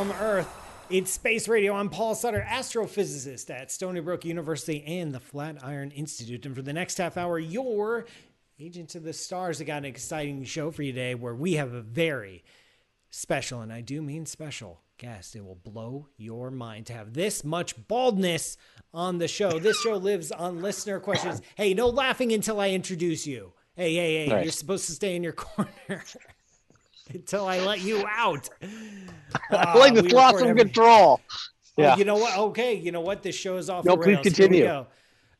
From Earth. It's Space Radio. I'm Paul Sutter, astrophysicist at Stony Brook University and the Flatiron Institute. And for the next half hour, your Agent of the Stars. I got an exciting show for you today where we have a very special, and I do mean special, guest. It will blow your mind to have this much baldness on the show. This show lives on listener questions. Hey, no laughing until I introduce you. Hey, hey, hey, you're supposed to stay in your corner until I let you out. I like this loss of control. Yeah. Oh, you know what? Okay, you know what? This show is off. No, please rails. continue.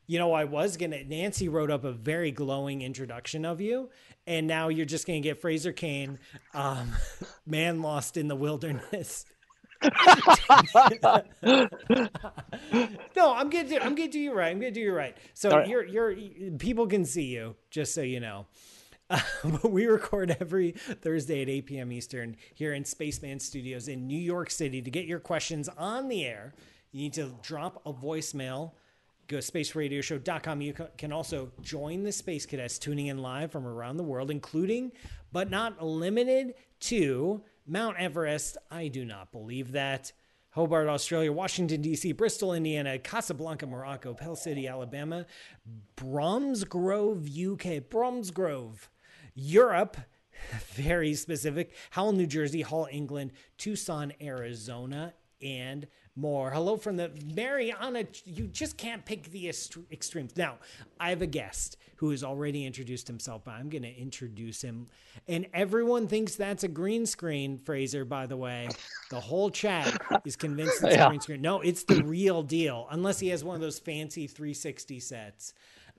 You know, I was gonna. Nancy wrote up a very glowing introduction of you, and now you're just gonna get Fraser Cain, um, man lost in the wilderness. no, I'm gonna do. I'm gonna do you right. I'm gonna do you right. So right. you're you're people can see you, just so you know. but we record every Thursday at 8 p.m. Eastern here in Spaceman Studios in New York City. To get your questions on the air, you need to drop a voicemail. Go to spaceradioshow.com. You can also join the Space Cadets tuning in live from around the world, including but not limited to Mount Everest. I do not believe that. Hobart, Australia, Washington, D.C., Bristol, Indiana, Casablanca, Morocco, Pell City, Alabama, Bromsgrove, UK, Bromsgrove, Europe, very specific. Howell, New Jersey, Hull, England, Tucson, Arizona, and more. Hello from the Mariana. You just can't pick the extremes. Now, I have a guest who has already introduced himself, but I'm going to introduce him. And everyone thinks that's a green screen, Fraser, by the way. The whole chat is convinced it's yeah. a green screen. No, it's the real deal, unless he has one of those fancy 360 sets.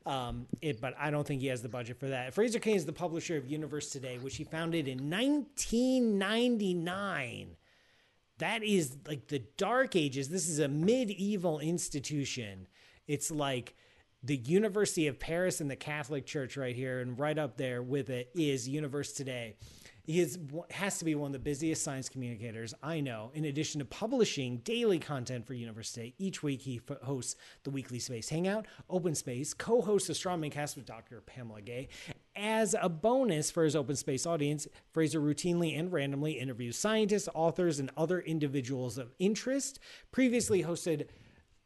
Um, it, but I don't think he has the budget for that. Fraser Cain is the publisher of Universe Today, which he founded in 1999. That is like the dark ages. This is a medieval institution. It's like the University of Paris and the Catholic Church right here, and right up there with it is Universe Today. He is, has to be one of the busiest science communicators I know. In addition to publishing daily content for Universe Today, each week he hosts the weekly Space Hangout, Open Space, co hosts Astronomy Cast with Dr. Pamela Gay. As a bonus for his Open Space audience, Fraser routinely and randomly interviews scientists, authors, and other individuals of interest. Previously hosted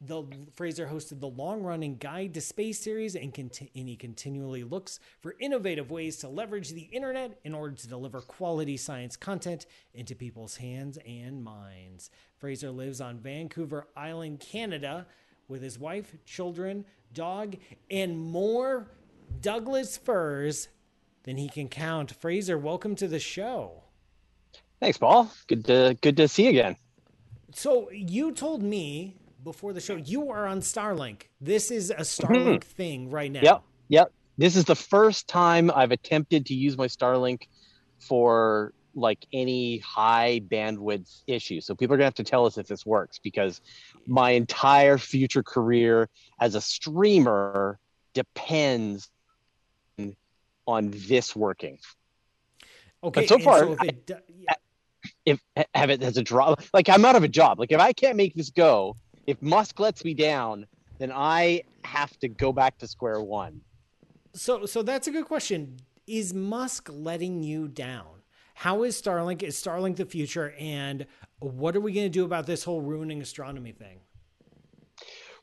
the Fraser hosted the long-running Guide to Space series and, conti- and, he continually looks for innovative ways to leverage the internet in order to deliver quality science content into people's hands and minds. Fraser lives on Vancouver Island, Canada, with his wife, children, dog, and more Douglas firs than he can count. Fraser, welcome to the show. Thanks, Paul. Good to good to see you again. So you told me before the show, you are on Starlink. This is a Starlink mm-hmm. thing right now. Yep. Yep. This is the first time I've attempted to use my Starlink for like any high bandwidth issue. So people are gonna have to tell us if this works because my entire future career as a streamer depends on this working. Okay. But so far, so if, it, yeah. if have it as a drop, like I'm out of a job. Like if I can't make this go, if Musk lets me down, then I have to go back to square one. So, so that's a good question. Is Musk letting you down? How is Starlink? Is Starlink the future? And what are we going to do about this whole ruining astronomy thing?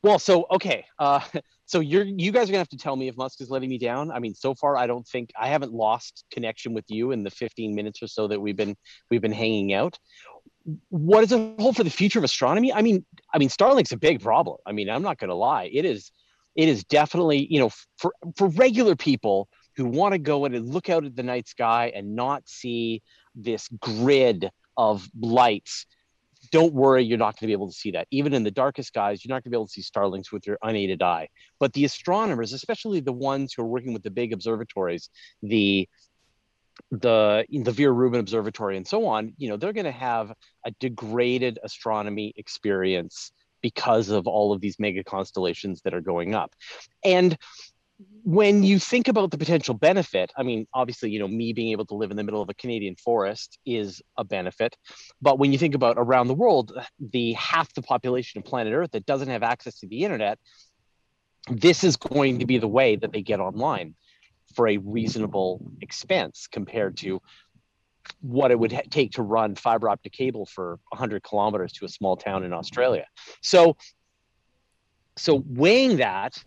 Well, so okay, uh, so you're you guys are gonna have to tell me if Musk is letting me down. I mean, so far I don't think I haven't lost connection with you in the 15 minutes or so that we've been we've been hanging out what does it hold for the future of astronomy? I mean, I mean, Starlink's a big problem. I mean, I'm not going to lie. It is, it is definitely, you know, for for regular people who want to go in and look out at the night sky and not see this grid of lights. Don't worry, you're not going to be able to see that. Even in the darkest skies, you're not going to be able to see starlinks with your unaided eye. But the astronomers, especially the ones who are working with the big observatories, the the the Vera Rubin Observatory and so on, you know, they're going to have a degraded astronomy experience because of all of these mega constellations that are going up. And when you think about the potential benefit, I mean, obviously, you know, me being able to live in the middle of a Canadian forest is a benefit. But when you think about around the world, the half the population of planet Earth that doesn't have access to the internet, this is going to be the way that they get online for a reasonable expense compared to what it would take to run fiber optic cable for 100 kilometers to a small town in Australia. So, so weighing that,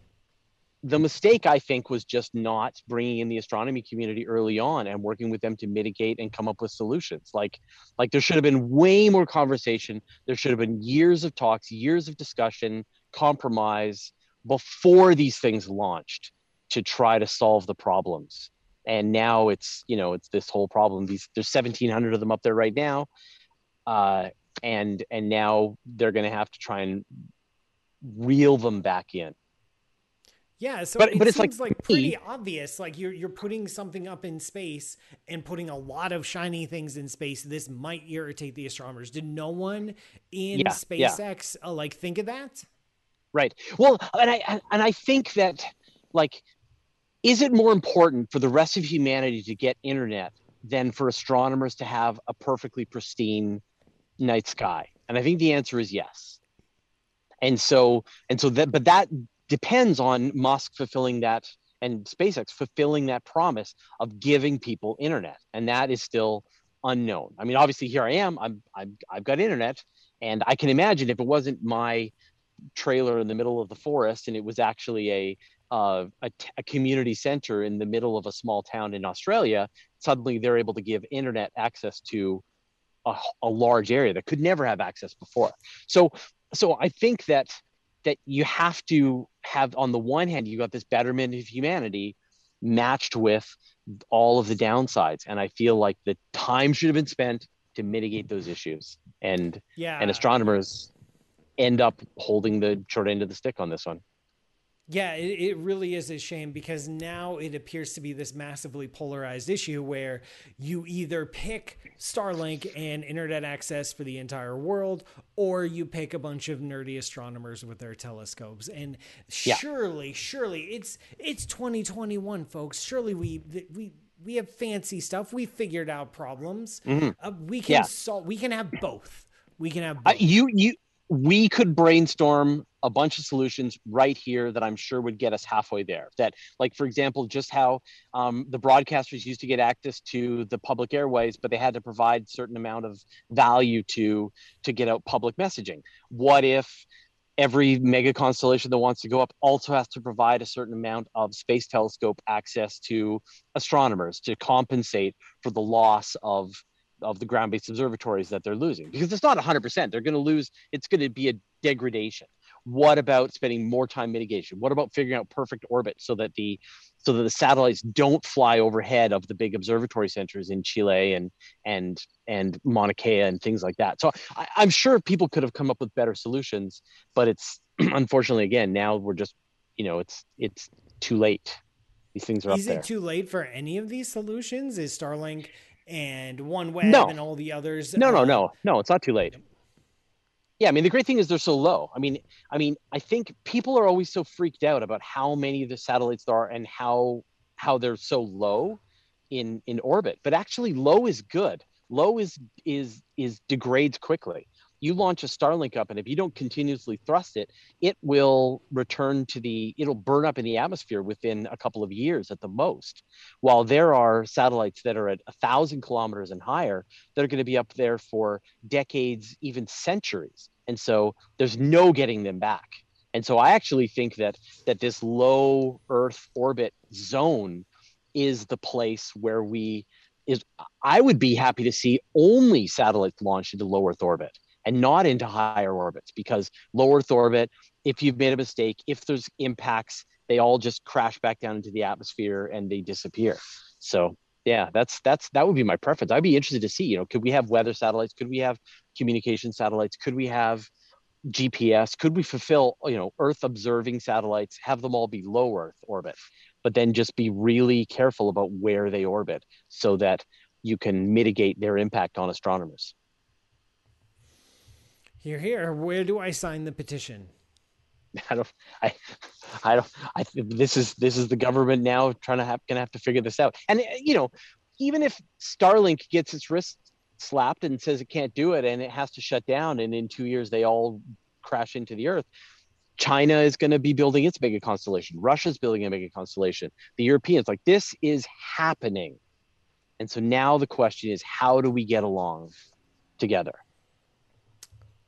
the mistake I think was just not bringing in the astronomy community early on and working with them to mitigate and come up with solutions. Like, like there should have been way more conversation. There should have been years of talks, years of discussion, compromise before these things launched to try to solve the problems and now it's you know it's this whole problem these there's 1700 of them up there right now uh, and and now they're going to have to try and reel them back in yeah, so but, it but it's seems like, like pretty obvious. Like you're you're putting something up in space and putting a lot of shiny things in space. This might irritate the astronomers. Did no one in yeah, SpaceX yeah. Uh, like think of that? Right. Well, and I and I think that like is it more important for the rest of humanity to get internet than for astronomers to have a perfectly pristine night sky? And I think the answer is yes. And so, and so that, but that depends on Musk fulfilling that and SpaceX fulfilling that promise of giving people internet, and that is still unknown. I mean, obviously, here I am. I'm, I'm I've got internet, and I can imagine if it wasn't my trailer in the middle of the forest and it was actually a uh, a, a community center in the middle of a small town in Australia, suddenly they're able to give internet access to a, a large area that could never have access before. So, so I think that that you have to have on the one hand you got this betterment of humanity matched with all of the downsides and i feel like the time should have been spent to mitigate those issues and yeah and astronomers end up holding the short end of the stick on this one yeah, it, it really is a shame because now it appears to be this massively polarized issue where you either pick Starlink and internet access for the entire world, or you pick a bunch of nerdy astronomers with their telescopes. And yeah. surely, surely, it's it's 2021, folks. Surely we we we have fancy stuff. We figured out problems. Mm-hmm. Uh, we can yeah. solve. We can have both. We can have both. Uh, you you we could brainstorm a bunch of solutions right here that I'm sure would get us halfway there. That, like, for example, just how um, the broadcasters used to get access to the public airways, but they had to provide certain amount of value to to get out public messaging. What if every mega constellation that wants to go up also has to provide a certain amount of space telescope access to astronomers to compensate for the loss of of the ground-based observatories that they're losing because it's not 100% they're going to lose it's going to be a degradation what about spending more time mitigation what about figuring out perfect orbit so that the so that the satellites don't fly overhead of the big observatory centers in chile and and and mauna kea and things like that so I, i'm sure people could have come up with better solutions but it's unfortunately again now we're just you know it's it's too late these things are is it too late for any of these solutions is starlink and OneWeb no. and all the others. No, no, no, no. It's not too late. Yeah, I mean the great thing is they're so low. I mean, I mean, I think people are always so freaked out about how many of the satellites there are and how how they're so low in in orbit. But actually, low is good. Low is is is degrades quickly you launch a Starlink up, and if you don't continuously thrust it, it will return to the, it'll burn up in the atmosphere within a couple of years at the most. While there are satellites that are at a thousand kilometers and higher that are going to be up there for decades, even centuries. And so there's no getting them back. And so I actually think that that this low Earth orbit zone is the place where we is I would be happy to see only satellites launched into low Earth orbit and not into higher orbits because low Earth orbit, if you've made a mistake, if there's impacts, they all just crash back down into the atmosphere and they disappear. So yeah, that's that's that would be my preference. I'd be interested to see, you know, could we have weather satellites? Could we have communication satellites? Could we have GPS? Could we fulfill, you know, Earth observing satellites, have them all be low Earth orbit, but then just be really careful about where they orbit so that you can mitigate their impact on astronomers. Here, here. Where do I sign the petition? I don't. I. I don't. I. This is this is the government now trying to have gonna have to figure this out. And uh, you know, even if Starlink gets its wrist slapped and says it can't do it and it has to shut down, and in two years they all crash into the Earth. China is going to be building its mega constellation. Russia's building a mega constellation. The Europeans, like this is happening. And so now the question is, how do we get along together?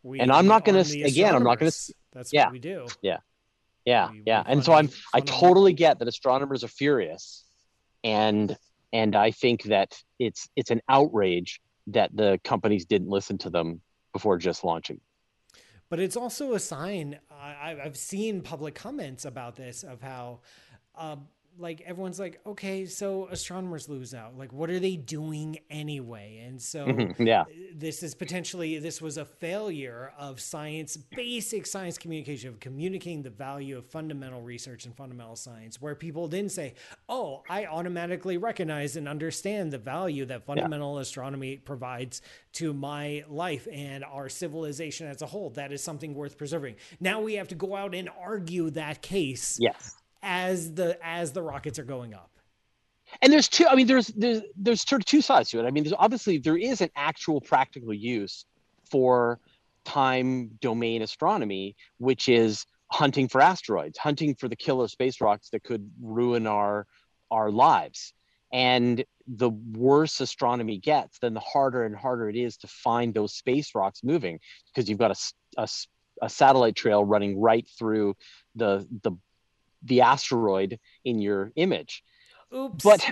We, and I'm not going to again. I'm not going to. That's yeah, what we do. Yeah, yeah, we, yeah. We and so I'm. I totally get that astronomers are furious, and and I think that it's it's an outrage that the companies didn't listen to them before just launching. But it's also a sign. I, I've seen public comments about this of how. Uh, like everyone's like, okay, so astronomers lose out. Like, what are they doing anyway? And so, mm-hmm, yeah, this is potentially this was a failure of science, basic science communication, of communicating the value of fundamental research and fundamental science, where people didn't say, oh, I automatically recognize and understand the value that fundamental yeah. astronomy provides to my life and our civilization as a whole. That is something worth preserving. Now we have to go out and argue that case. Yes as the as the rockets are going up. And there's two i mean there's there's there's sort of two sides to it. I mean there's obviously there is an actual practical use for time domain astronomy which is hunting for asteroids hunting for the killer space rocks that could ruin our our lives. And the worse astronomy gets then the harder and harder it is to find those space rocks moving because you've got a, a, a satellite trail running right through the the the asteroid in your image. Oops. But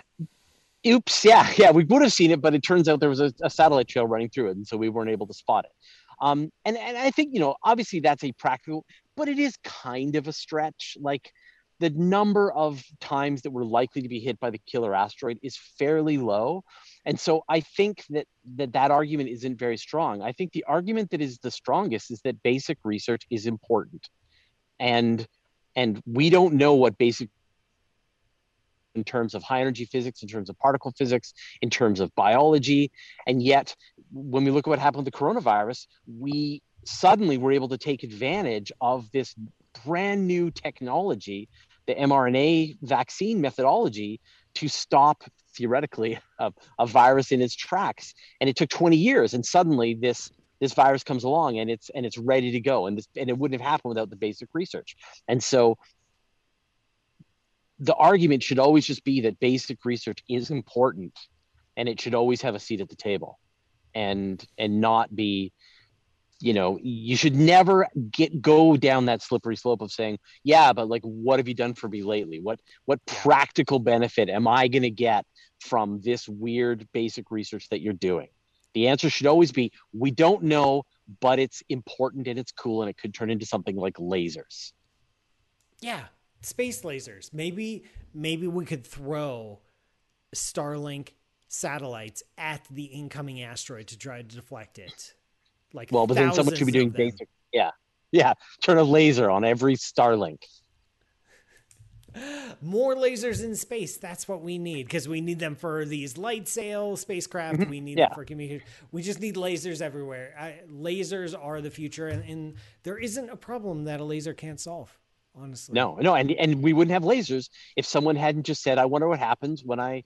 oops, yeah, yeah, we would have seen it, but it turns out there was a, a satellite trail running through it, and so we weren't able to spot it. Um, and and I think you know, obviously that's a practical, but it is kind of a stretch. Like the number of times that we're likely to be hit by the killer asteroid is fairly low, and so I think that that that argument isn't very strong. I think the argument that is the strongest is that basic research is important, and and we don't know what basic in terms of high energy physics, in terms of particle physics, in terms of biology. And yet, when we look at what happened with the coronavirus, we suddenly were able to take advantage of this brand new technology, the mRNA vaccine methodology, to stop theoretically a, a virus in its tracks. And it took 20 years. And suddenly, this this virus comes along and it's and it's ready to go and this and it wouldn't have happened without the basic research. And so the argument should always just be that basic research is important and it should always have a seat at the table and and not be you know you should never get go down that slippery slope of saying yeah but like what have you done for me lately? What what practical benefit am i going to get from this weird basic research that you're doing the answer should always be we don't know, but it's important and it's cool and it could turn into something like lasers. Yeah, space lasers. Maybe maybe we could throw Starlink satellites at the incoming asteroid to try to deflect it. Like well, but then someone should be doing basic. Yeah, yeah. Turn a laser on every Starlink. More lasers in space. That's what we need because we need them for these light sail spacecraft. Mm-hmm. We need yeah. them for communication. We just need lasers everywhere. I, lasers are the future, and, and there isn't a problem that a laser can't solve. Honestly, no, no, and and we wouldn't have lasers if someone hadn't just said, "I wonder what happens when I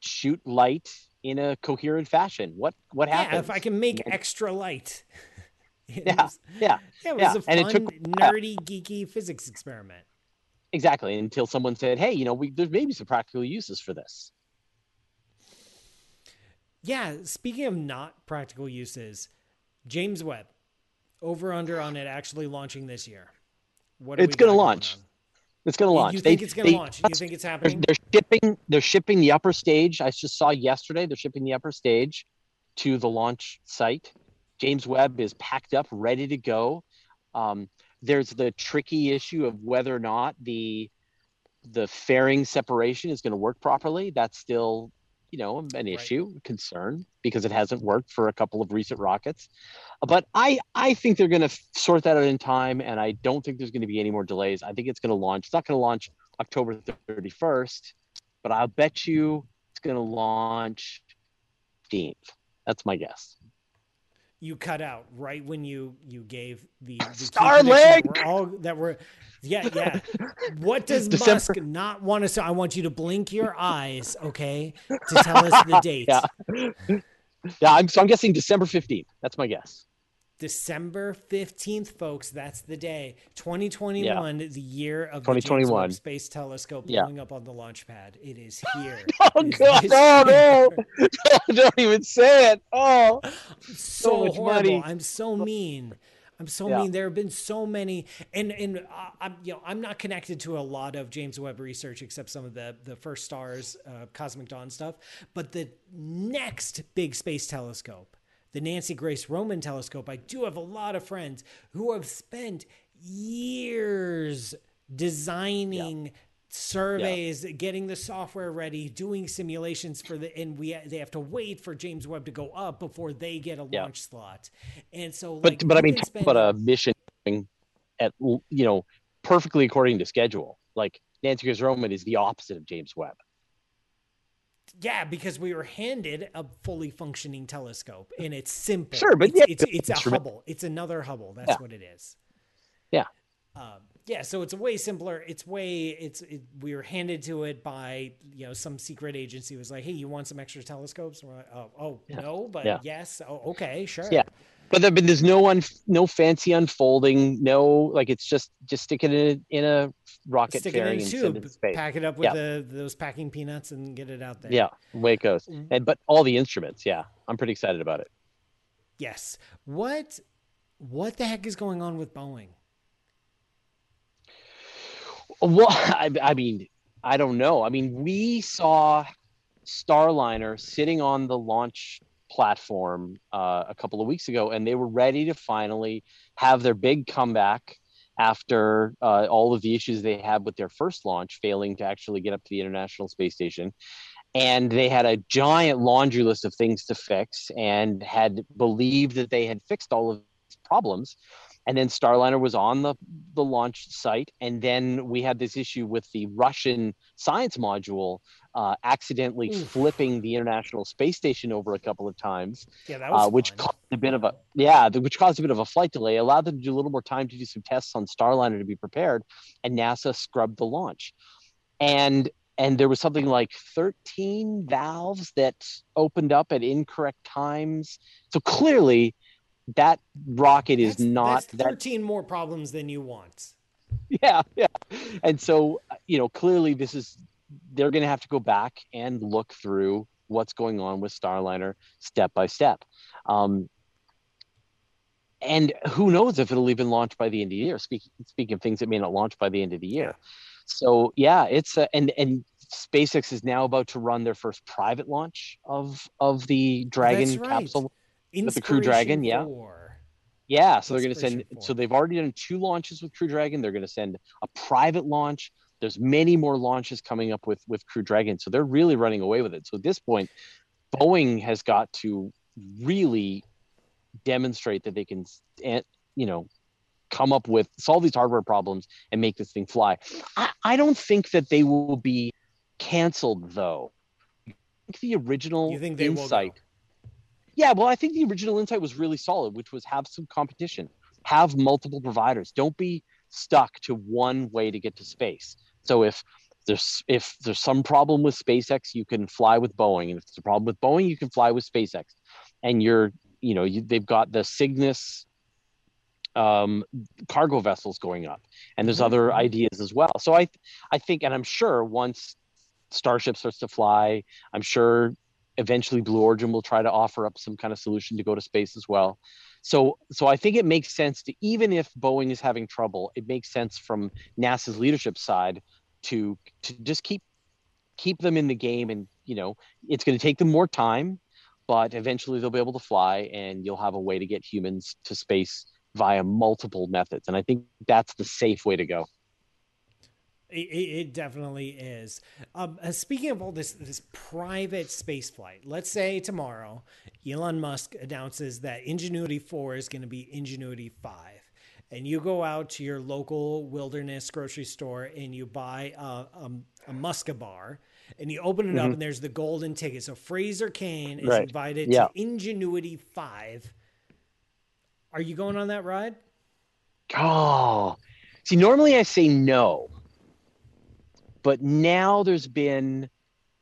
shoot light in a coherent fashion. What what happens? Yeah, if I can make extra light. yeah, yeah, yeah. It was yeah. a fun, took, nerdy, geeky physics experiment. Exactly. Until someone said, "Hey, you know, we, there's maybe some practical uses for this." Yeah. Speaking of not practical uses, James Webb, over under on it actually launching this year. What it's going to launch. It's going to launch. You think they, it's going to launch? You think it's happening? They're, they're shipping. They're shipping the upper stage. I just saw yesterday. They're shipping the upper stage to the launch site. James Webb is packed up, ready to go. Um, there's the tricky issue of whether or not the the fairing separation is going to work properly. That's still, you know, an right. issue, concern because it hasn't worked for a couple of recent rockets. But I I think they're going to sort that out in time, and I don't think there's going to be any more delays. I think it's going to launch. It's not going to launch October 31st, but I'll bet you it's going to launch 15th. That's my guess you cut out right when you you gave the, the Starlink that all that were yeah yeah. what does December. Musk not want us to? I want you to blink your eyes, okay, to tell us the date. Yeah, yeah. I'm so I'm guessing December fifteenth. That's my guess. December 15th, folks. That's the day. 2021, yeah. the year of 2021 the Space Telescope blowing yeah. up on the launch pad. It is here. oh, it God. Oh, no. Don't even say it. Oh, so, so horrible. Money. I'm so mean. I'm so yeah. mean. There have been so many, and and I'm you know I'm not connected to a lot of James Webb research except some of the the first stars, uh, cosmic dawn stuff. But the next big space telescope, the Nancy Grace Roman telescope, I do have a lot of friends who have spent years designing. Yeah surveys, yeah. getting the software ready, doing simulations for the, and we they have to wait for James Webb to go up before they get a yeah. launch slot. And so, but like, but I mean, talk spend... about a mission at you know perfectly according to schedule. Like Nancy Grace Roman is the opposite of James Webb. Yeah, because we were handed a fully functioning telescope, and it's simple. Sure, but it's, yeah, it's, it's, it's a Hubble. It's another Hubble. That's yeah. what it is. Yeah. Um, yeah, so it's a way simpler. It's way it's it, we were handed to it by you know some secret agency was like, hey, you want some extra telescopes? And we're like, oh, oh yeah. no, but yeah. yes, oh, okay, sure. Yeah, but there, but there's no one, no fancy unfolding, no like it's just just stick it in a, in a rocket stick it in a tube, pack it up with yeah. the, those packing peanuts and get it out there. Yeah, way it goes. Mm-hmm. And but all the instruments, yeah, I'm pretty excited about it. Yes. What what the heck is going on with Boeing? Well, I, I mean, I don't know. I mean, we saw Starliner sitting on the launch platform uh, a couple of weeks ago, and they were ready to finally have their big comeback after uh, all of the issues they had with their first launch, failing to actually get up to the International Space Station. And they had a giant laundry list of things to fix and had believed that they had fixed all of these problems and then Starliner was on the the launch site, and then we had this issue with the Russian science module uh, accidentally Oof. flipping the International Space Station over a couple of times, yeah, that was uh, which caused a bit of a yeah, which caused a bit of a flight delay, allowed them to do a little more time to do some tests on Starliner to be prepared, and NASA scrubbed the launch, and and there was something like 13 valves that opened up at incorrect times. So clearly, that rocket is that's, not that's 13 that, more problems than you want. Yeah yeah. And so you know clearly this is they're going to have to go back and look through what's going on with starliner step by step. Um, and who knows if it'll even launch by the end of the year. Speaking speaking of things that may not launch by the end of the year. So yeah it's a, and and SpaceX is now about to run their first private launch of of the Dragon right. capsule with the Crew Dragon, yeah. Yeah, so they're going to send. So they've already done two launches with Crew Dragon. They're going to send a private launch. There's many more launches coming up with with Crew Dragon. So they're really running away with it. So at this point, Boeing has got to really demonstrate that they can, eh, you know, come up with solve these hardware problems and make this thing fly. I, I don't think that they will be canceled though. I think the original you think they insight yeah, well, I think the original insight was really solid, which was have some competition, have multiple providers. Don't be stuck to one way to get to space. So if there's if there's some problem with SpaceX, you can fly with Boeing, and if there's a problem with Boeing, you can fly with SpaceX. And you're, you know, you, they've got the Cygnus um, cargo vessels going up, and there's other mm-hmm. ideas as well. So I, I think, and I'm sure once Starship starts to fly, I'm sure eventually blue origin will try to offer up some kind of solution to go to space as well. So so i think it makes sense to even if boeing is having trouble it makes sense from nasa's leadership side to to just keep keep them in the game and you know it's going to take them more time but eventually they'll be able to fly and you'll have a way to get humans to space via multiple methods. And i think that's the safe way to go it, it definitely is. Um, uh, speaking of all this this private space flight, let's say tomorrow Elon Musk announces that Ingenuity Four is going to be Ingenuity Five, and you go out to your local wilderness grocery store and you buy a, a, a Muska bar and you open it mm-hmm. up and there's the golden ticket. So Fraser Cain is right. invited yeah. to Ingenuity Five. Are you going on that ride? Oh, see, normally I say no but now there's been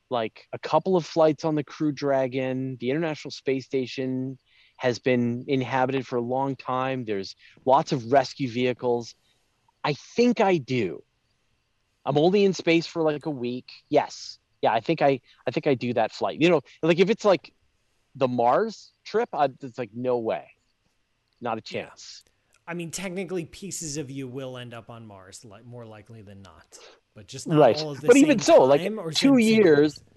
like a couple of flights on the Crew Dragon. The International Space Station has been inhabited for a long time. There's lots of rescue vehicles. I think I do. I'm only in space for like a week. Yes. Yeah, I think I I think I do that flight. You know, like if it's like the Mars trip, I, it's like no way. Not a chance. I mean, technically, pieces of you will end up on Mars, like more likely than not. But just not right. all but even so, like time two years, sequence.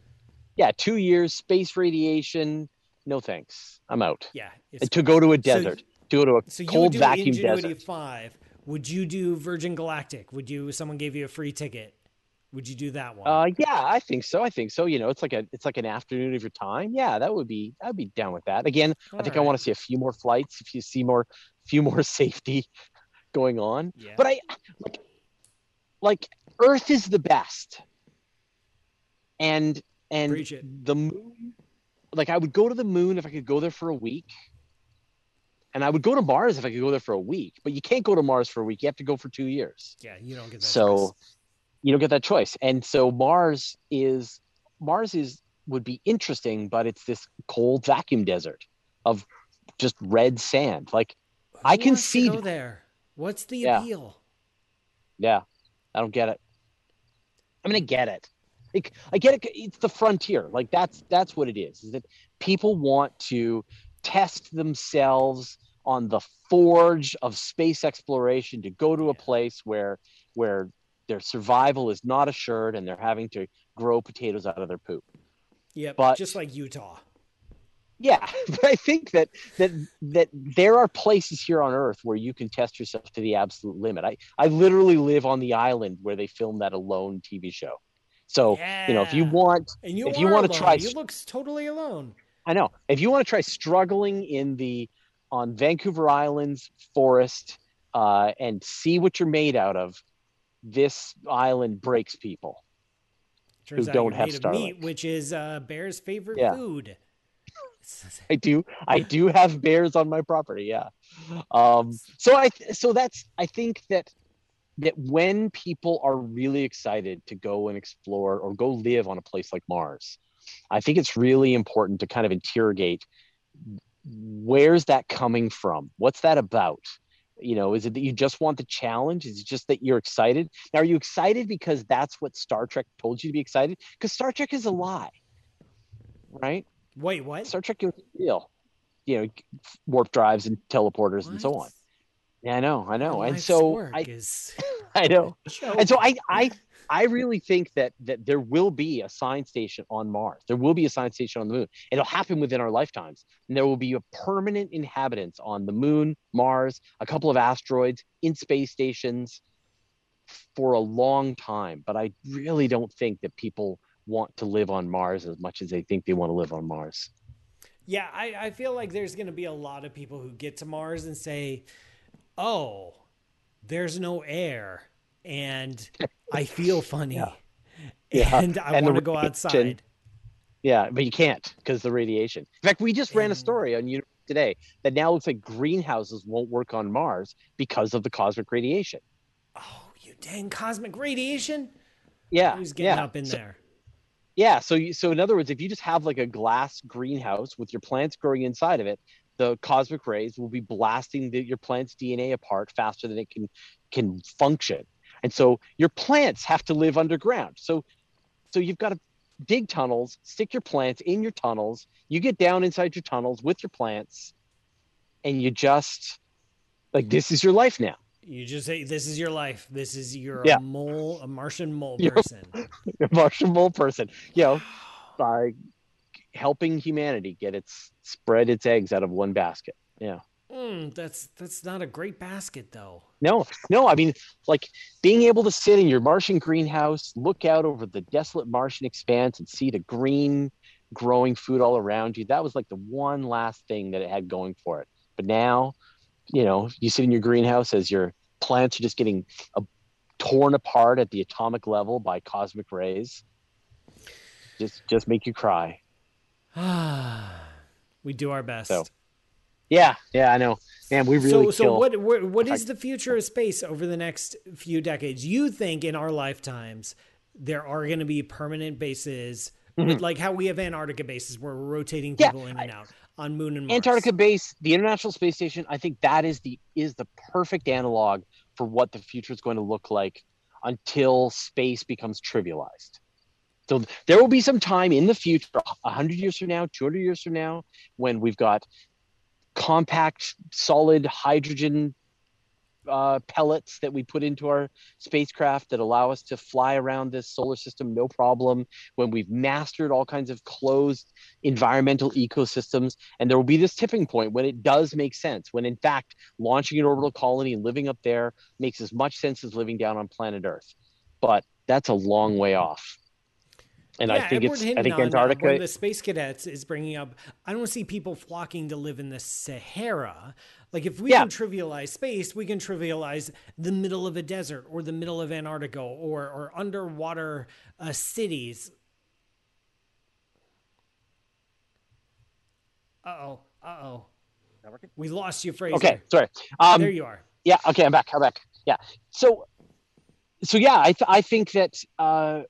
yeah, two years, space radiation. No thanks. I'm out. Yeah. And to go to a So- desert, to go to a So you would cold do vacuum Ingenuity desert. Five. Would you do Virgin Galactic? Would you? Someone gave you a free ticket. Would you do that one? Uh, yeah, I think so. I think so. You know, it's like a it's like an afternoon of your time. Yeah, that would be I'd be down with that. Again, I think I want to see a few more flights, if you see more few more safety going on. yeah. But I like like Earth is the best. And and the moon like I would go to the moon if I could go there for a week. And I would go to Mars if I could go there for a week, but you can't go to Mars for a week. You have to go for two years yeah, you don't get that. so choice. you don't get that choice and so mars is mars is would be interesting but it's this cold vacuum desert of just red sand like Who I can see- there. What's the Yeah. appeal? yeah i don't get it. I mean i get it. Like, i get it it's the frontier. Like that's that's what it is is that people want to test themselves on the forge of space exploration to go to a place where where their survival is not assured and they're having to grow potatoes out of their poop. Yeah, But- just like Utah. Yeah, but I think that that that there are places here on Earth where you can test yourself to the absolute limit. I I literally live on the island where they filmed that Alone TV show. So you know, if you want, And you if you wanna try you looks totally alone. I know if you want to try struggling in the on Vancouver Island's forest uh, and see what you're made out of, this island breaks people. Turns Who don't have meat, which is uh, Bear's favorite Yeah. food. I do. I do have bears on my property. Yeah. Um, so I. So that's. I think that that when people are really excited to go and explore or go live on a place like Mars, I think it's really important to kind of interrogate where's that coming from? What's that about? You know, is it that you just want the challenge? Is it just that you're excited? Now, are you excited because that's what Star Trek told you to be excited? Because Star Trek is a lie, right? Wait, what? Star Trek is real. You know, warp drives and teleporters and so on. Yeah, I know, I know. Oh, my And so I, is I know. And so I, I, I really think that that there will be a science station on Mars. There will be a science station on the moon. It'll happen within our lifetimes, and there will be a permanent inhabitants on the moon, Mars, a couple of asteroids, in space stations, for a long time. But I really don't think that people want to live on Mars as much as they think they want to live on Mars. Yeah, I, I feel like there's going to be a lot of people who get to Mars and say, oh, there's no air and I feel funny. Yeah. Yeah, And I want to go outside. Yeah, but you can't because the radiation. In fact, we just ran a story on you today that now looks like greenhouses won't work on Mars because of the cosmic radiation. Oh, you dang cosmic radiation. Yeah, Who's getting yeah. up in so, there? Yeah, so so in other words, if you just have like a glass greenhouse with your plants growing inside of it, the cosmic rays will be blasting the, your plant's DNA apart faster than it can can function. And so your plants have to live underground. So so you've got to dig tunnels, stick your plants in your tunnels. You get down inside your tunnels with your plants, and you just like this is your life now. You just say, this is your life. This is you're Yeah. mole, a Martian mole person. A Martian mole person. You know, by helping humanity get its spread its eggs out of one basket. Yeah. Mm, that's that's not a great basket though. No, no, I mean, like being able to sit in your Martian greenhouse, look out over the desolate Martian expanse and see the green growing food all around you. That was like the one last thing that it had going for it. But now, you know, you sit in your greenhouse as your plants are just getting uh, torn apart at the atomic level by cosmic rays. Just, just make you cry. we do our best. So, Yeah, yeah, I know. Man, we really so, so kill. what, what what is the future of space over the next few decades? You think in our lifetimes there are going to be permanent bases, with like how we have Antarctica bases where we're rotating Mm-hmm. Yeah, people in and out. On Moon and Mars. Antarctica base, the International Space Station. I think that is the is the perfect analog for what the future is going to look like until space becomes trivialized. So there will be some time in the future, 100 years from now, 200 years from now, when we've got compact, solid hydrogen uh, pellets that we put into our spacecraft that allow us to fly around this solar system no problem. When we've mastered all kinds of closed environmental ecosystems and there will be this tipping point when it does make sense when in fact launching an orbital colony and living up there makes as much sense as living down on planet earth. But that's a long way off and yeah, I think Edward it's I think Antarctica. One of the space cadets is bringing up. I don't see people flocking to live in the Sahara. Like if we yeah. can trivialize space, we can trivialize the middle of a desert or the middle of Antarctica or or underwater uh, cities. Uh oh. Uh oh. We lost you, Fraser. Okay, sorry. Um, there you are. Yeah. Okay, I'm back. I'm back. Yeah. So, so yeah, I th- I think that. Uh,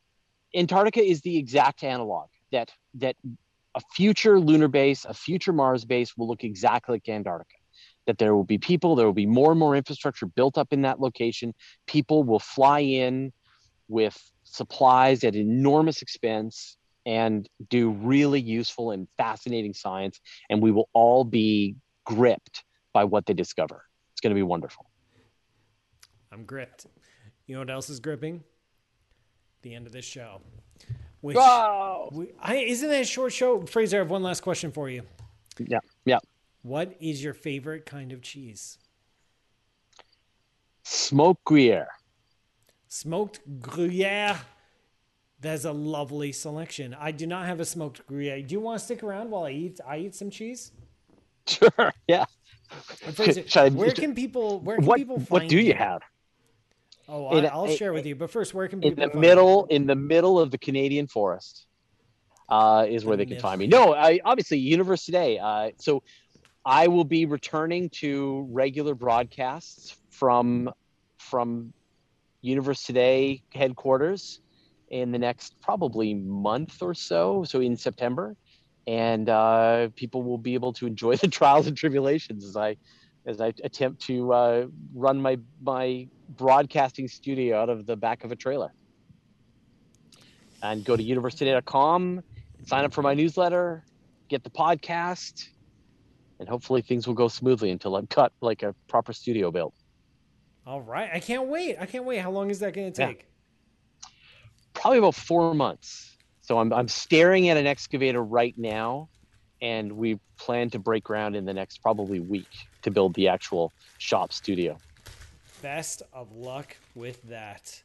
Antarctica is the exact analog that that a future lunar base, a future Mars base will look exactly like Antarctica. That there will be people, there will be more and more infrastructure built up in that location. People will fly in with supplies at enormous expense and do really useful and fascinating science. And we will all be gripped by what they discover. It's going to be wonderful. I'm gripped. You know what else is gripping? The end of this show. Which we, I, isn't that a short show? Fraser, I have one last question for you. Yeah. Yeah. What is your favorite kind of cheese? Smoked Gruyere. Smoked Gruyere. That's a lovely selection. I do not have a smoked Gruyere. Do you want to stick around while I eat? I eat some cheese. Sure. Yeah. Fraser, where can people? Where can what, people find? What do you have? Oh, I, will share with you. But first, where can people in the middle in the middle of the Canadian forest uh, is the where they can find me. No, I obviously Universe Today. Uh, so I will be returning to regular broadcasts from from Universe Today headquarters in the next probably month or so. So in September, and uh, people will be able to enjoy the trials and tribulations as I as I attempt to uh, run my my broadcasting studio out of the back of a trailer. And go to universetoday.com, sign up for my newsletter, get the podcast, and hopefully things will go smoothly until I'm cut like a proper studio built. All right. I can't wait. I can't wait. How long is that going to take? Yeah. Probably about four months. So I'm, I'm staring at an excavator right now, and we plan to break ground in the next probably week to build the actual shop studio best of luck with that.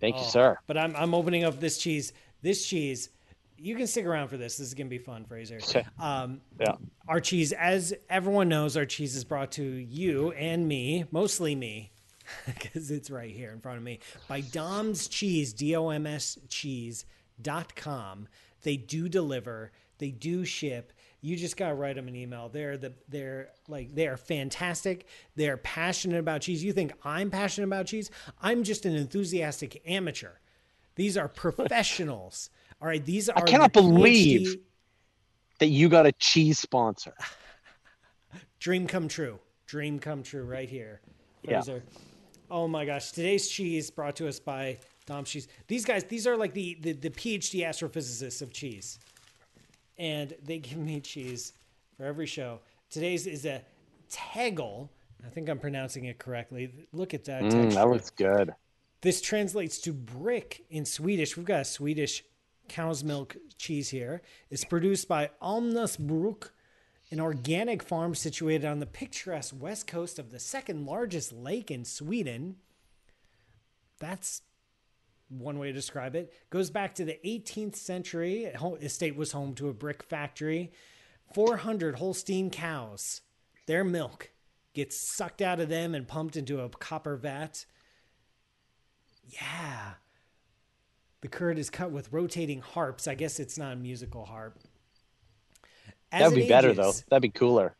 Thank oh, you, sir. But I'm I'm opening up this cheese. This cheese, you can stick around for this. This is gonna be fun, Fraser. Um, yeah. Our cheese, as everyone knows, our cheese is brought to you and me, mostly me, because it's right here in front of me, by Dom's Cheese, D O M S Cheese.com. They do deliver. They do ship you just gotta write them an email. They're the they're like they are fantastic. They're passionate about cheese. You think I'm passionate about cheese? I'm just an enthusiastic amateur. These are professionals. All right, these are. I cannot believe PhD... that you got a cheese sponsor. Dream come true. Dream come true right here. Fraser. Yeah. Oh my gosh! Today's cheese brought to us by Dom Cheese. These guys, these are like the, the the PhD astrophysicists of cheese and they give me cheese for every show. Today's is a Tegel. I think I'm pronouncing it correctly. Look at that. Mm, that looks good. This translates to brick in Swedish. We've got a Swedish cow's milk cheese here. It's produced by Almnäsbruk, an organic farm situated on the picturesque west coast of the second largest lake in Sweden. That's one way to describe it. Goes back to the 18th century. Estate was home to a brick factory. 400 Holstein cows. Their milk gets sucked out of them and pumped into a copper vat. Yeah. The curd is cut with rotating harps. I guess it's not a musical harp. That would be ages, better though. That'd be cooler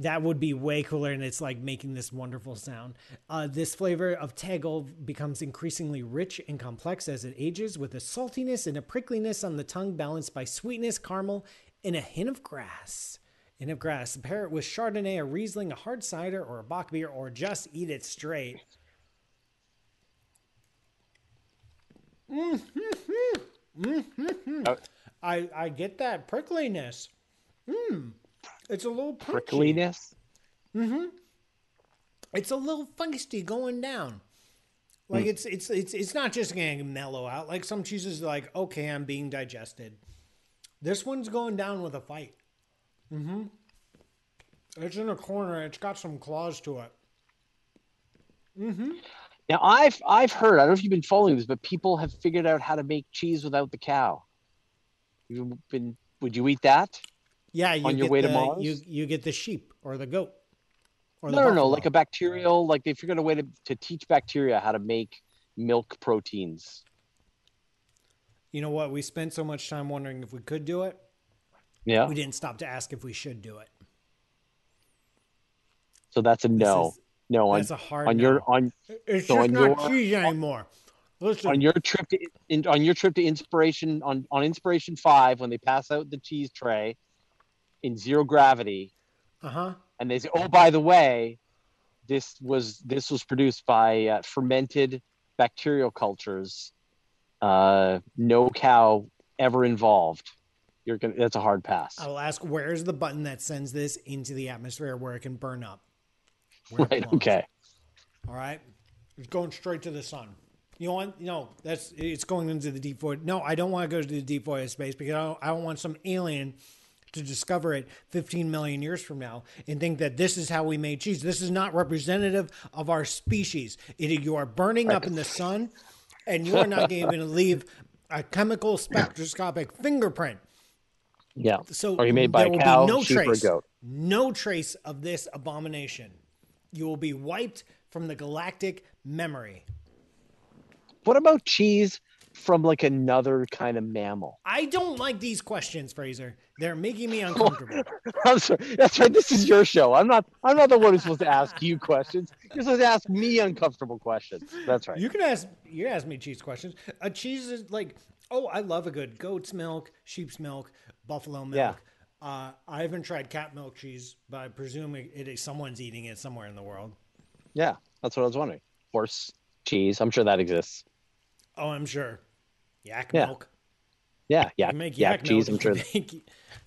that would be way cooler and it's like making this wonderful sound uh, this flavor of tegel becomes increasingly rich and complex as it ages with a saltiness and a prickliness on the tongue balanced by sweetness caramel and a hint of grass and of grass. Pair it with Chardonnay, a Riesling, a hard cider, or a Bock beer, or just eat it straight. Mm-hmm. Mm-hmm. I I get that prickliness. Hmm. It's a little punchy. prickliness. Mm-hmm. It's a little feisty going down. Like mm. it's it's it's it's not just going to mellow out. Like some cheeses are like, okay, I'm being digested. This one's going down with a fight. Mm-hmm. It's in a corner. It's got some claws to it. Mm-hmm. Now I've I've heard. I don't know if you've been following this, but people have figured out how to make cheese without the cow. You've been. Would you eat that? Yeah, you on your way the, to Mars. You you get the sheep or the goat. Or no, no, no, like a bacterial. Like they figured a way to to teach bacteria how to make milk proteins. You know what? We spent so much time wondering if we could do it. Yeah. We didn't stop to ask if we should do it. So that's a no. Is, no on, that's a hard on no. your on. It's so just not your, cheese anymore. Listen. On your trip to in, on your trip to inspiration on on inspiration five when they pass out the cheese tray in zero gravity. Uh huh. And they say, oh, by the way, this was this was produced by uh, fermented bacterial cultures. Uh, no cow ever involved. You're gonna. That's a hard pass. I will ask, where's the button that sends this into the atmosphere where it can burn up? Right. Okay. All right. It's going straight to the sun. You want no? That's it's going into the deep void. No, I don't want to go to the deep void of space because I don't, I don't want some alien to discover it 15 million years from now and think that this is how we made cheese. This is not representative of our species. It, you are burning up in the sun, and you are not going to leave a chemical spectroscopic fingerprint. Yeah. So are you made by a cow, no sheep, trace, or goat? No trace of this abomination. You will be wiped from the galactic memory. What about cheese from like another kind of mammal? I don't like these questions, Fraser. They're making me uncomfortable. I'm sorry. That's right. This is your show. I'm not. I'm not the one who's supposed to ask you questions. You're supposed to ask me uncomfortable questions. That's right. You can ask. You ask me cheese questions. A cheese is like, oh, I love a good goat's milk, sheep's milk, buffalo milk. Yeah. Uh, I haven't tried cat milk cheese, but I presume it, it is someone's eating it somewhere in the world. Yeah, that's what I was wondering. Horse cheese. I'm sure that exists. Oh, I'm sure. Yak Yeah. milk. Yeah, yak, make yak, yak, cheese. I'm sure. Make-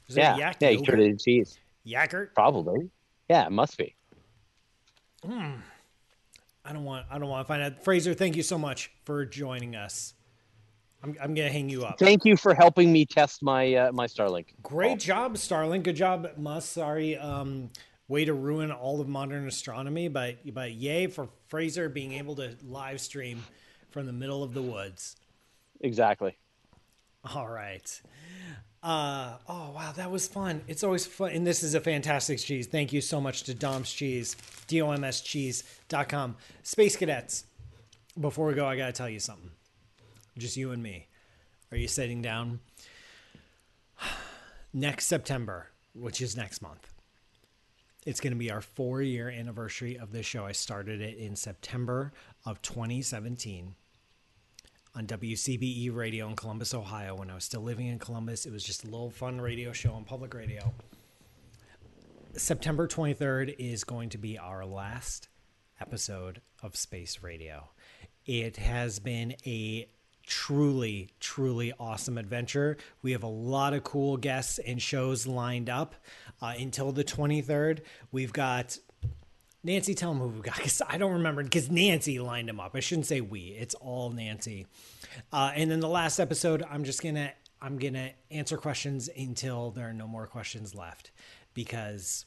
Yeah, yak yeah, you turn it into cheese. Yakert. Probably. Yeah, it must be. I don't want. I don't want to find out. Fraser, thank you so much for joining us. I'm, I'm gonna hang you up. Thank you for helping me test my uh, my Starlink. Great job, Starlink. Good job, Musk. Sorry, um, way to ruin all of modern astronomy, but but yay for Fraser being able to live stream from the middle of the woods. Exactly. All right. Uh, oh wow, that was fun. It's always fun, and this is a fantastic cheese. Thank you so much to Dom's Cheese, domscheese.com. Space Cadets. Before we go, I gotta tell you something. Just you and me. Are you sitting down? Next September, which is next month, it's going to be our four year anniversary of this show. I started it in September of 2017 on WCBE radio in Columbus, Ohio. When I was still living in Columbus, it was just a little fun radio show on public radio. September 23rd is going to be our last episode of Space Radio. It has been a truly, truly awesome adventure. We have a lot of cool guests and shows lined up uh, until the 23rd. We've got Nancy, tell them who we got because I don't remember because Nancy lined them up. I shouldn't say we; it's all Nancy. Uh, and then the last episode, I'm just gonna I'm gonna answer questions until there are no more questions left because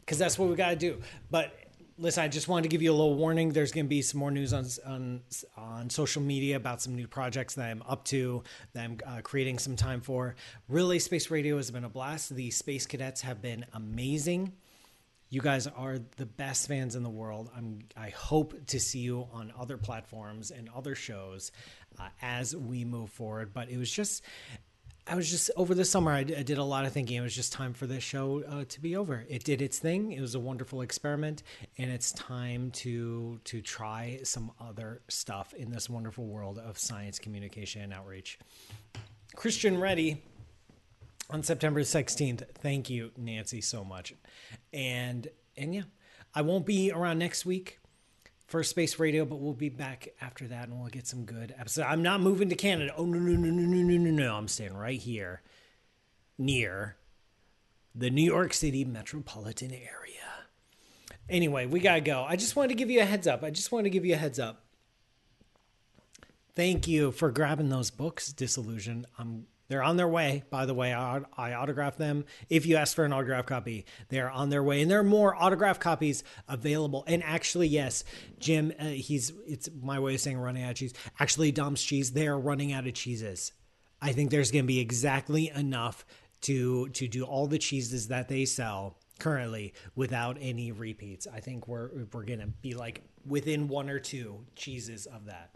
because that's what we got to do. But listen, I just wanted to give you a little warning. There's going to be some more news on on on social media about some new projects that I'm up to, that I'm uh, creating some time for. Really, Space Radio has been a blast. The Space Cadets have been amazing. You guys are the best fans in the world. I'm. I hope to see you on other platforms and other shows uh, as we move forward. But it was just I was just over the summer. I, d- I did a lot of thinking. It was just time for this show uh, to be over. It did its thing. It was a wonderful experiment, and it's time to to try some other stuff in this wonderful world of science communication and outreach. Christian Reddy on September 16th. Thank you, Nancy, so much. And and yeah, I won't be around next week for Space Radio, but we'll be back after that and we'll get some good episodes. I'm not moving to Canada. Oh no no no no no no no no! I'm staying right here, near the New York City metropolitan area. Anyway, we gotta go. I just wanted to give you a heads up. I just wanted to give you a heads up. Thank you for grabbing those books, Disillusion. I'm they're on their way, by the way. I, I autographed them. If you ask for an autograph copy, they're on their way, and there are more autograph copies available. And actually, yes, Jim, uh, he's it's my way of saying running out of cheese. Actually, Dom's cheese, they are running out of cheeses. I think there's going to be exactly enough to to do all the cheeses that they sell currently without any repeats. I think we're we're going to be like within one or two cheeses of that.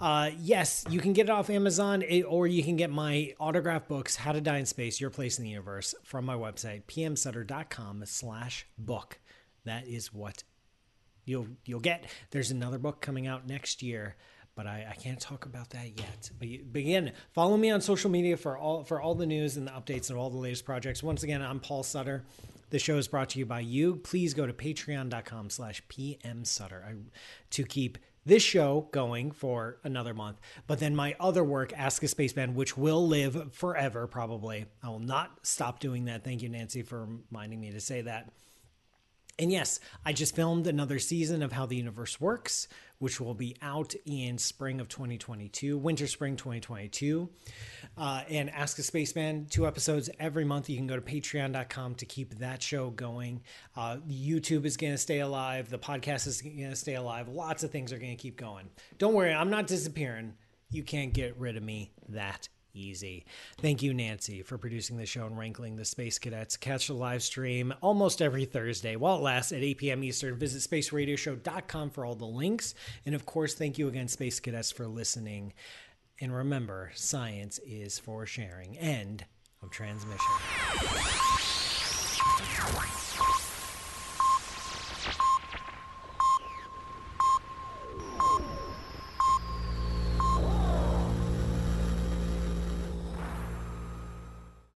Uh, yes, you can get it off Amazon, or you can get my autograph books, How to Die in Space, Your Place in the Universe, from my website, pmsutter.com slash book. That is what you'll you'll get. There's another book coming out next year, but I, I can't talk about that yet. But, but again, follow me on social media for all for all the news and the updates and all the latest projects. Once again, I'm Paul Sutter. The show is brought to you by you. Please go to patreon.com slash pmsutter to keep this show going for another month. But then my other work, Ask a Spaceman, which will live forever probably. I will not stop doing that. Thank you, Nancy, for reminding me to say that. And yes, I just filmed another season of How the Universe Works, which will be out in spring of 2022, winter, spring 2022. Uh, and Ask a Spaceman, two episodes every month. You can go to patreon.com to keep that show going. Uh, YouTube is going to stay alive. The podcast is going to stay alive. Lots of things are going to keep going. Don't worry, I'm not disappearing. You can't get rid of me that easy. Thank you, Nancy, for producing the show and wrangling the Space Cadets. Catch the live stream almost every Thursday while it lasts at 8 p.m. Eastern. Visit spaceradioshow.com for all the links. And of course, thank you again, Space Cadets, for listening. And remember, science is for sharing. End of transmission.